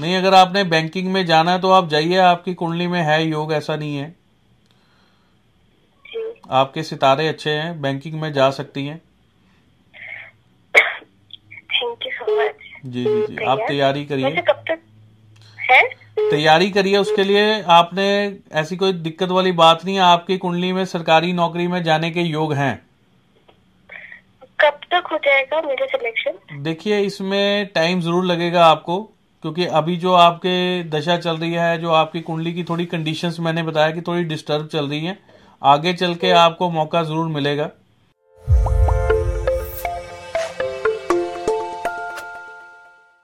नहीं अगर आपने बैंकिंग में जाना है तो आप जाइए आपकी कुंडली में है योग ऐसा नहीं है। जी। आपके सितारे अच्छे हैं बैंकिंग में जा सकती हैं। थैंक यू सो मच जी जी जी। आप तैयारी करिए। कब तक है? तैयारी करिए उसके लिए। आपने ऐसी कोई दिक्कत वाली बात नहीं है आपकी कुंडली में सरकारी नौकरी में जाने के योग हैं। कब तक हो जाएगा मेरा सिलेक्शन देखिए इसमें टाइम ज़रूर लगेगा आपको। क्योंकि अभी जो आपके दशा चल रही है, जो आपकी कुंडली की थोड़ी कंडीशंस मैंने बताया कि थोड़ी डिस्टर्ब चल रही है, आगे चल के आपको मौका ज़रूर मिलेगा।